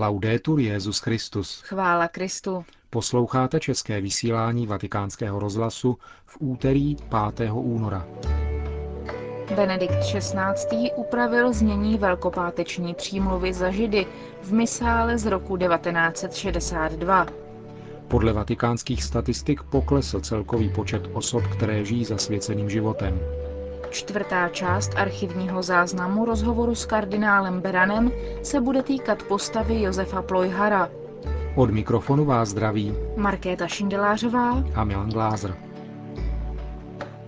Laudetur Jezus Christus. Chvála Kristu. Posloucháte české vysílání Vatikánského rozhlasu v úterý 5. února. Benedikt XVI. upravil znění velkopáteční přímluvy za Židy v misále z roku 1962. Podle vatikánských statistik poklesl celkový počet osob, které žijí zasvěceným životem. Čtvrtá část archivního záznamu rozhovoru s kardinálem Beranem se bude týkat postavy Josefa Plojhara. Od mikrofonu vás zdraví Markéta Šindelářová a Milan Glázer.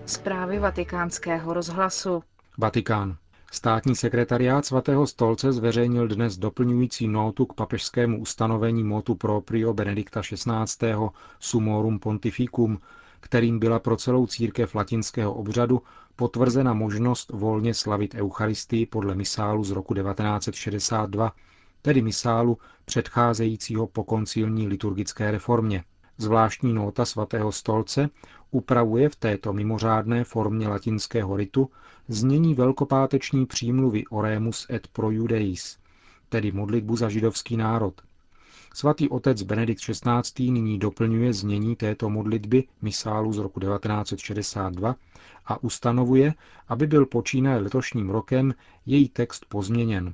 Zprávy vatikánského rozhlasu. Vatikán. Státní sekretariát svatého stolce zveřejnil dnes doplňující notu k papežskému ustanovení motu proprio Benedikta XVI. Sumorum Pontificum, kterým byla pro celou církev latinského obřadu potvrzena možnost volně slavit Eucharistii podle misálu z roku 1962, tedy misálu předcházejícího po koncilní liturgické reformě. Zvláštní nota svatého stolce upravuje v této mimořádné formě latinského ritu znění velkopáteční přímluvy Oremus et pro Judeis, tedy modlitbu za židovský národ. Svatý otec Benedikt XVI. nyní doplňuje znění této modlitby misálu z roku 1962 a ustanovuje, aby byl počínaje letošním rokem její text pozměněn.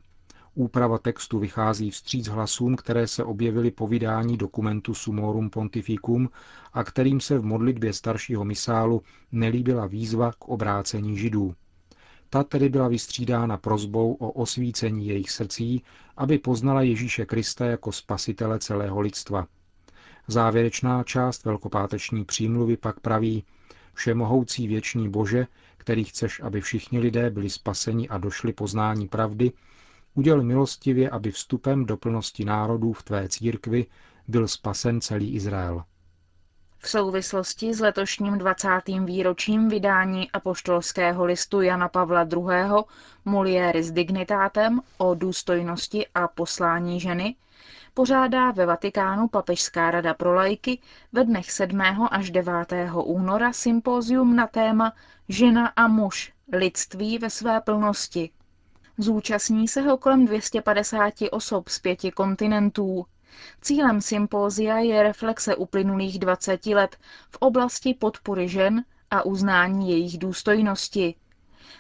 Úprava textu vychází vstříc hlasům, které se objevily po vydání dokumentu Sumorum Pontificum a kterým se v modlitbě staršího misálu nelíbila výzva k obrácení židů. Ta tedy byla vystřídána prozbou o osvícení jejich srdcí, aby poznala Ježíše Krista jako spasitele celého lidstva. Závěrečná část velkopáteční přímluvy pak praví, Všemohoucí věčný Bože, který chceš, aby všichni lidé byli spaseni a došli poznání pravdy, uděl milostivě, aby vstupem do plnosti národů v tvé církvi byl spasen celý Izrael. V souvislosti s letošním 20. výročím vydání apoštolského listu Jana Pavla II. Mulieris Dignitatem o důstojnosti a poslání ženy pořádá ve Vatikánu Papežská rada pro lajky ve dnech 7. až 9. února sympózium na téma Žena a muž, lidství ve své plnosti. Zúčastní se ho kolem 250 osob z pěti kontinentů. Cílem sympózia je reflexe uplynulých 20 let v oblasti podpory žen a uznání jejich důstojnosti.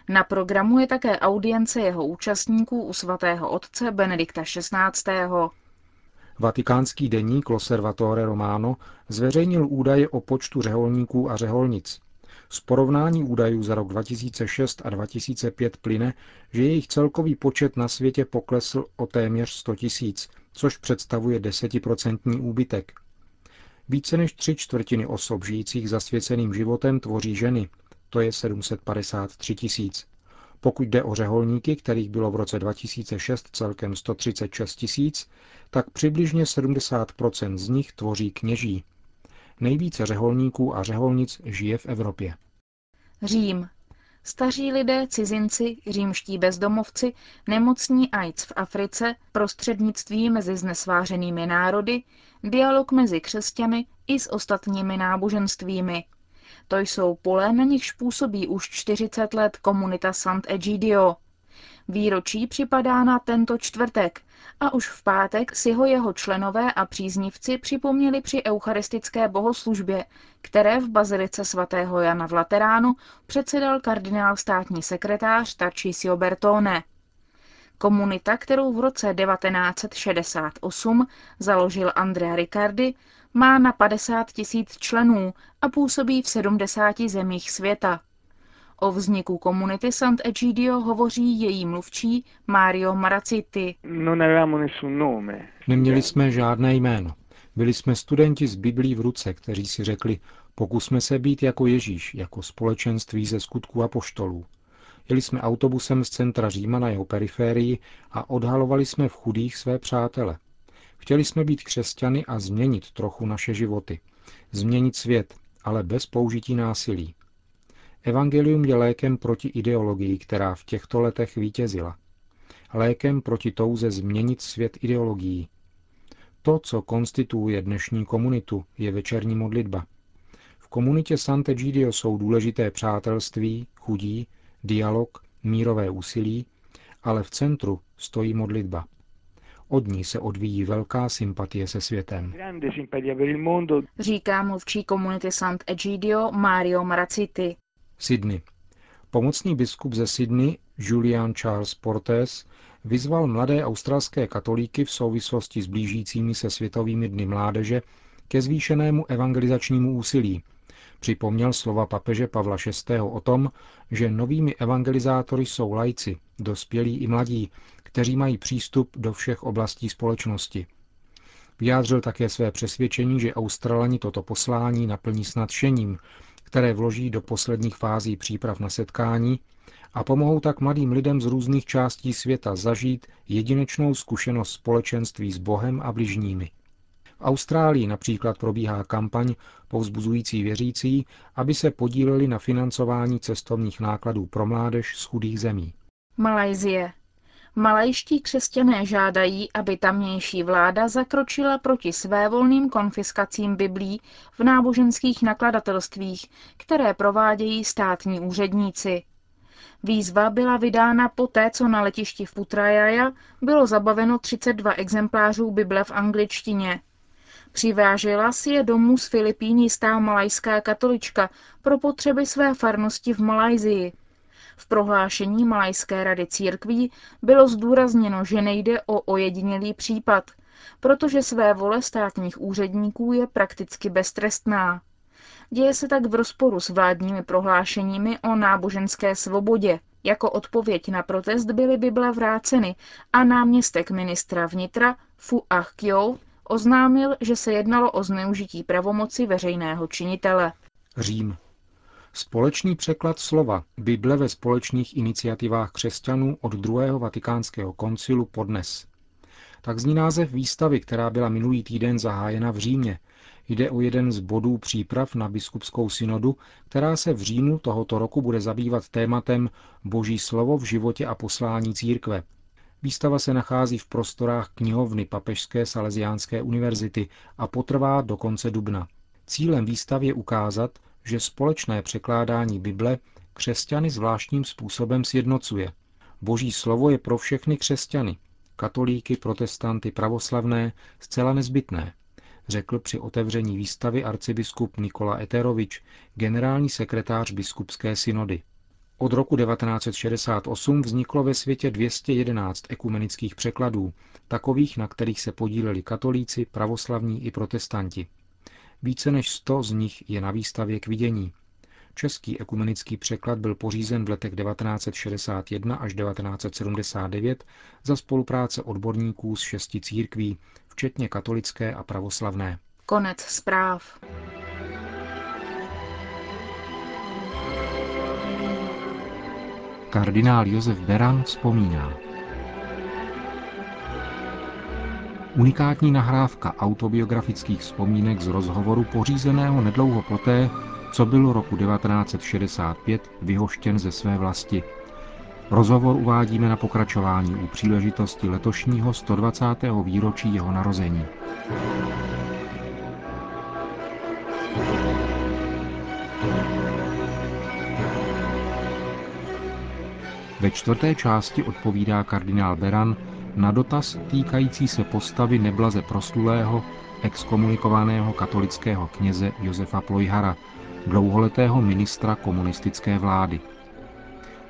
Na programu je také audience jeho účastníků u svatého otce Benedikta XVI. Vatikánský deník Loservatore Romano zveřejnil údaje o počtu řeholníků a řeholnic. Z porovnání údajů za rok 2006 a 2005 plyne, že jejich celkový počet na světě poklesl o téměř 100 tisíc, což představuje desetiprocentní úbytek. Více než tři čtvrtiny osob žijících zasvěceným životem tvoří ženy, to je 753 tisíc. Pokud jde o řeholníky, kterých bylo v roce 2006 celkem 136 tisíc, tak přibližně 70% z nich tvoří kněží. Nejvíce řeholníků a řeholnic žije v Evropě. Řím. Staří lidé, cizinci, římští bezdomovci, nemocní AIDS v Africe, prostřednictví mezi znesvářenými národy, dialog mezi křesťany i s ostatními náboženstvími. To jsou pole, na nichž působí už 40 let komunita Sant'Egidio. Výročí připadá na tento čtvrtek a už v pátek si ho jeho členové a příznivci připomněli při eucharistické bohoslužbě, které v bazilice svatého Jana v Lateránu předsedal kardinál státní sekretář Tarcisio Bertone. Komunita, kterou v roce 1968 založil Andrea Riccardi, má na 50 tisíc členů a působí v 70 zemích světa. O vzniku komunity Sant'Egidio hovoří její mluvčí Mario Maraciti. Neměli jsme žádné jméno. Byli jsme studenti z Biblí v ruce, kteří si řekli, pokusme se být jako Ježíš, jako společenství ze skutků a poštolů. Jeli jsme autobusem z centra Říma na jeho periférii a odhalovali jsme v chudých své přátele. Chtěli jsme být křesťany a změnit trochu naše životy. Změnit svět, ale bez použití násilí. Evangelium je lékem proti ideologii, která v těchto letech vítězila. Lékem proti touze změnit svět ideologií. To, co konstituuje dnešní komunitu, je večerní modlitba. V komunitě Sant'Egidio jsou důležité přátelství, chudí, dialog, mírové úsilí, ale v centru stojí modlitba. Od ní se odvíjí velká sympatie se světem. Říká mluvčí komunity Sant'Egidio Mario Maraciti. Sydney. Pomocný biskup ze Sydney Julian Charles Portes vyzval mladé australské katolíky v souvislosti s blížícími se světovými dny mládeže ke zvýšenému evangelizačnímu úsilí. Připomněl slova papeže Pavla VI. o tom, že novými evangelizátory jsou lajci, dospělí i mladí, kteří mají přístup do všech oblastí společnosti. Vyjádřil také své přesvědčení, že Australani toto poslání naplní s nadšením, které vloží do posledních fází příprav na setkání a pomohou tak mladým lidem z různých částí světa zažít jedinečnou zkušenost společenství s Bohem a bližními. V Austrálii například probíhá kampaň povzbuzující věřící, aby se podíleli na financování cestovních nákladů pro mládež z chudých zemí. Malajzie. Malajští křesťané žádají, aby tamnější vláda zakročila proti svévolným konfiskacím Biblí v náboženských nakladatelstvích, které provádějí státní úředníci. Výzva byla vydána poté, co na letišti v Putrajaja bylo zabaveno 32 exemplářů Bible v angličtině. Přivážela si je domů z Filipín jistá malajská katolička pro potřeby své farnosti v Malajzii. V prohlášení Malajské rady církví bylo zdůrazněno, že nejde o ojedinělý případ, protože své vole státních úředníků je prakticky beztrestná. Děje se tak v rozporu s vládními prohlášeními o náboženské svobodě. Jako odpověď na protest byly Bible vráceny a náměstek ministra vnitra Fu Ah Kyo oznámil, že se jednalo o zneužití pravomoci veřejného činitele. Řím. Společný překlad slova Bible ve společných iniciativách křesťanů od druhého vatikánského koncilu podnes. Tak zní název výstavy, která byla minulý týden zahájena v Římě. Jde o jeden z bodů příprav na biskupskou synodu, která se v říjnu tohoto roku bude zabývat tématem Boží slovo v životě a poslání církve. Výstava se nachází v prostorách knihovny Papežské salesiánské univerzity a potrvá do konce dubna. Cílem výstavy je ukázat, že společné překládání Bible křesťany zvláštním způsobem sjednocuje. Boží slovo je pro všechny křesťany, katolíky, protestanty, pravoslavné, zcela nezbytné, řekl při otevření výstavy arcibiskup Nikola Eterovič, generální sekretář biskupské synody. Od roku 1968 vzniklo ve světě 211 ekumenických překladů, takových, na kterých se podíleli katolíci, pravoslavní i protestanti. Více než 100 z nich je na výstavě k vidění. Český ekumenický překlad byl pořízen v letech 1961 až 1979 za spolupráce odborníků z šesti církví, včetně katolické a pravoslavné. Konec zpráv. Kardinál Josef Beran vzpomíná. Unikátní nahrávka autobiografických vzpomínek z rozhovoru pořízeného nedlouho poté, co byl roku 1965 vyhoštěn ze své vlasti. Rozhovor uvádíme na pokračování u příležitosti letošního 120. výročí jeho narození. Ve čtvrté části odpovídá kardinál Beran na dotaz týkající se postavy neblaze proslulého, exkomunikovaného katolického kněze Josefa Plojhara, dlouholetého ministra komunistické vlády.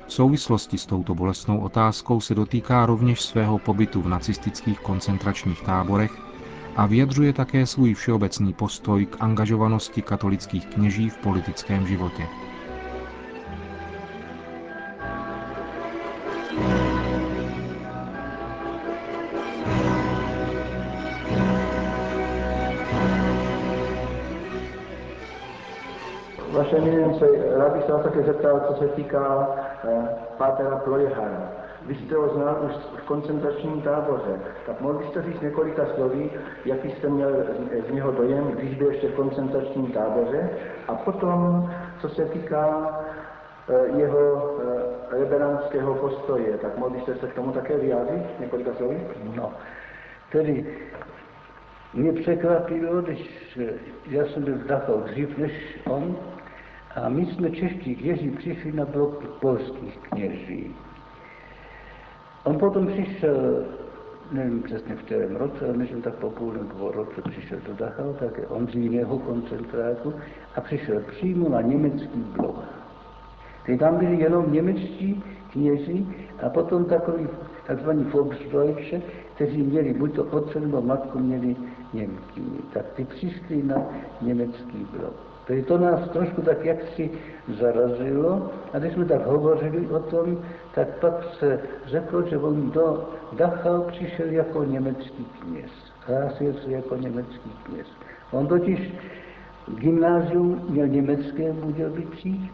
V souvislosti s touto bolestnou otázkou se dotýká rovněž svého pobytu v nacistických koncentračních táborech a vyjadřuje také svůj všeobecný postoj k angažovanosti katolických kněží v politickém životě. Vaše eminence, rád bych se vás také zeptal, co se týká eh, Pátera Plojhara. Vy jste ho znal už v koncentračním táboře, tak mohl byste říct několika slovy, jaký jste měl z něho dojem, když byl ještě v koncentračním táboře, a potom, co se týká eh, jeho eh, liberánského postoje, tak mohl byste se k tomu také vyjádřit několika slovy? No, tedy mě překvapilo, když já jsem byl v Dachau dřív než on, a my jsme čeští kněží přišli na blok polských kněží. On potom přišel nevím přesně v kterém roce, ale myslím tak po půl nebo roce přišel do Dachau, také on z jiného koncentráku a přišel přímo na německý blok. Teď tam byli jenom němečtí kněži a potom takový takzvaní Volksdeutsche, kteří měli buď to otce nebo matku měli Němky, tak ty přišli na německý blok. Tedy to nás trošku tak jaksi zarazilo a když jsme tak hovořili o tom, tak pak se řeklo, že on do Dachau přišel jako německý kněz. Hlásil se jako německý kněz. On totiž gymnázium měl německé v Budějovicích,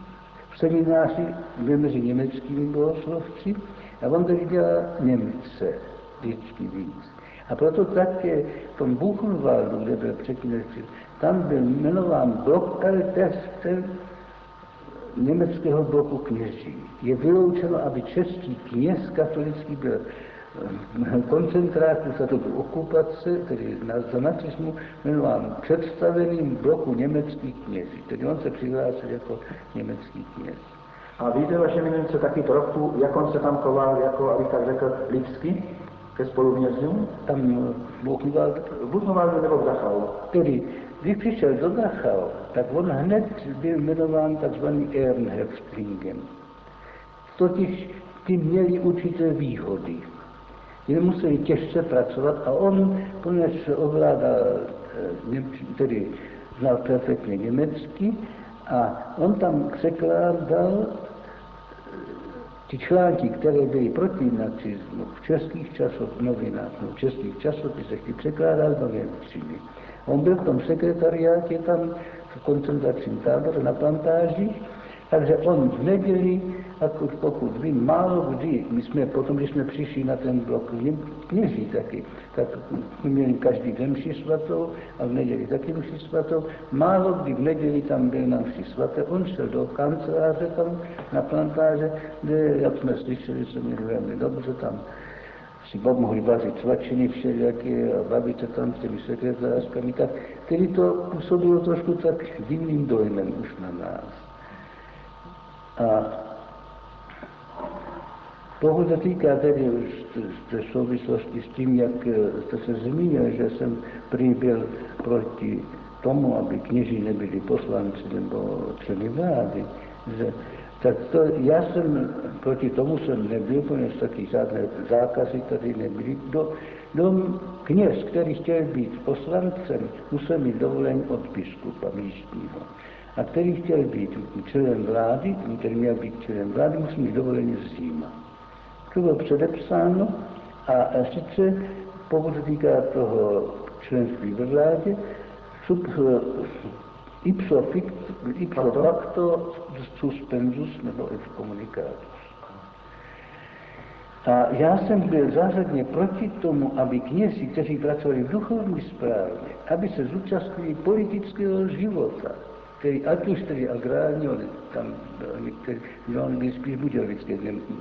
v semináři byl mezi německými bohoslovci a on tady dělal Němce vždycky víc. A proto také v tom Buchenwaldu, kde byl předtím, tam byl jmenován blok Älteste německého bloku kněží. Je vyloučeno, aby český kněz katolický byl koncentráku za dobu okupace, tedy za nacismu, jmenován představeným bloku německých kněží. Tedy on se přihlásil jako německý kněz. A víte, vaše eminence, taky trochu, jak on se tam choval, jako, abych tak řekl, lidsky ke spoluvězňům? Tam v Buchenwaldu? V Buchenwaldu nebo v Dachau? Tedy když přišel do Dachau, tak on hned byl jmenován takzvaný Ehrenhäftlingem. Totiž ty měli určité výhody. Jen museli těžce pracovat a on, poněvadž ovládal, tedy znal perfektně německy, a on tam překládal ty články, které byly proti nacismu v českých časopisech, novinách, no, v českých časopisech, ty překládal do Němčiny. On byl v tom sekretariátě tam v koncentračním táboře na plantážích, takže on v neděli, jako pokud vím, málo kdy, my jsme potom, když jsme přišli na ten blok kněží taky, tak jsme měli každý den mši svatou a v neděli taky mši svatou. Málo kdy v neděli tam byl na mši svaté, on šel do kanceláře tam na plantáže, kde, jak jsme slyšeli, se měli velmi dobře tam si Bob mohli vařit svačiny všelijaké a bavit se tam s těmi sekretářkami, tak tedy to působilo trošku tak divným dojmem už na nás. A pokud se týká tedy v souvislosti s tím, jak jste se zmínil, že jsem prý byl proti tomu, aby kněží nebyli poslanci nebo členy vlády, že tak to, já jsem proti tomu jsem nebyl, protože taky žádné zákazy tady nebyly. Do, do kněz, který chtěl být poslancem, musel mít dovolení od biskupa místního. A který chtěl být členem vlády, který měl být členem vlády, musel mít dovolení z Říma. To bylo předepsáno a, a sice pokud se týká toho členství ve vládě, sub, ipso, ipso facto suspensus nebo excommunicatus. A já jsem byl zásadně proti tomu, aby knězi, kteří pracovali v duchovní správě, aby se zúčastnili politického života, který ať už tedy agrární, tam některý, no, on byl spíš budějovický,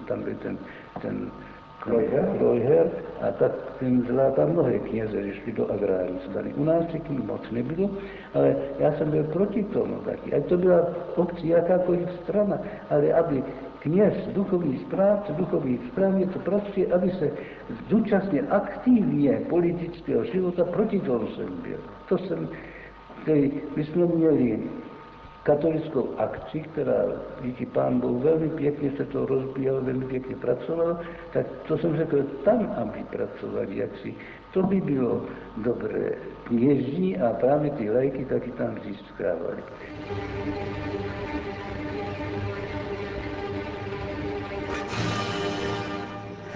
tam byl ten, ten Krojher, a tak ten tam mnohé kněze, že šli do agrární strany. U nás taky moc nebylo, ale já jsem byl proti tomu taky. Ať to byla obcí jakákoliv strana, ale aby kněz, duchovní správce, duchovní správně to pracuje, aby se zúčastnil aktivně politického života, proti tomu jsem byl. To jsem, který, my jsme měli katolickou akci, která díky pán Bohu velmi pěkně se to rozbíjalo, velmi pěkně pracovalo, tak to jsem řekl, tam, aby pracovali jaksi, to by bylo dobré. Kněží a právě ty lajky taky tam získávali.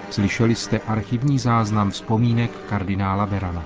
Slyšeli jste archivní záznam vzpomínek kardinála Berana.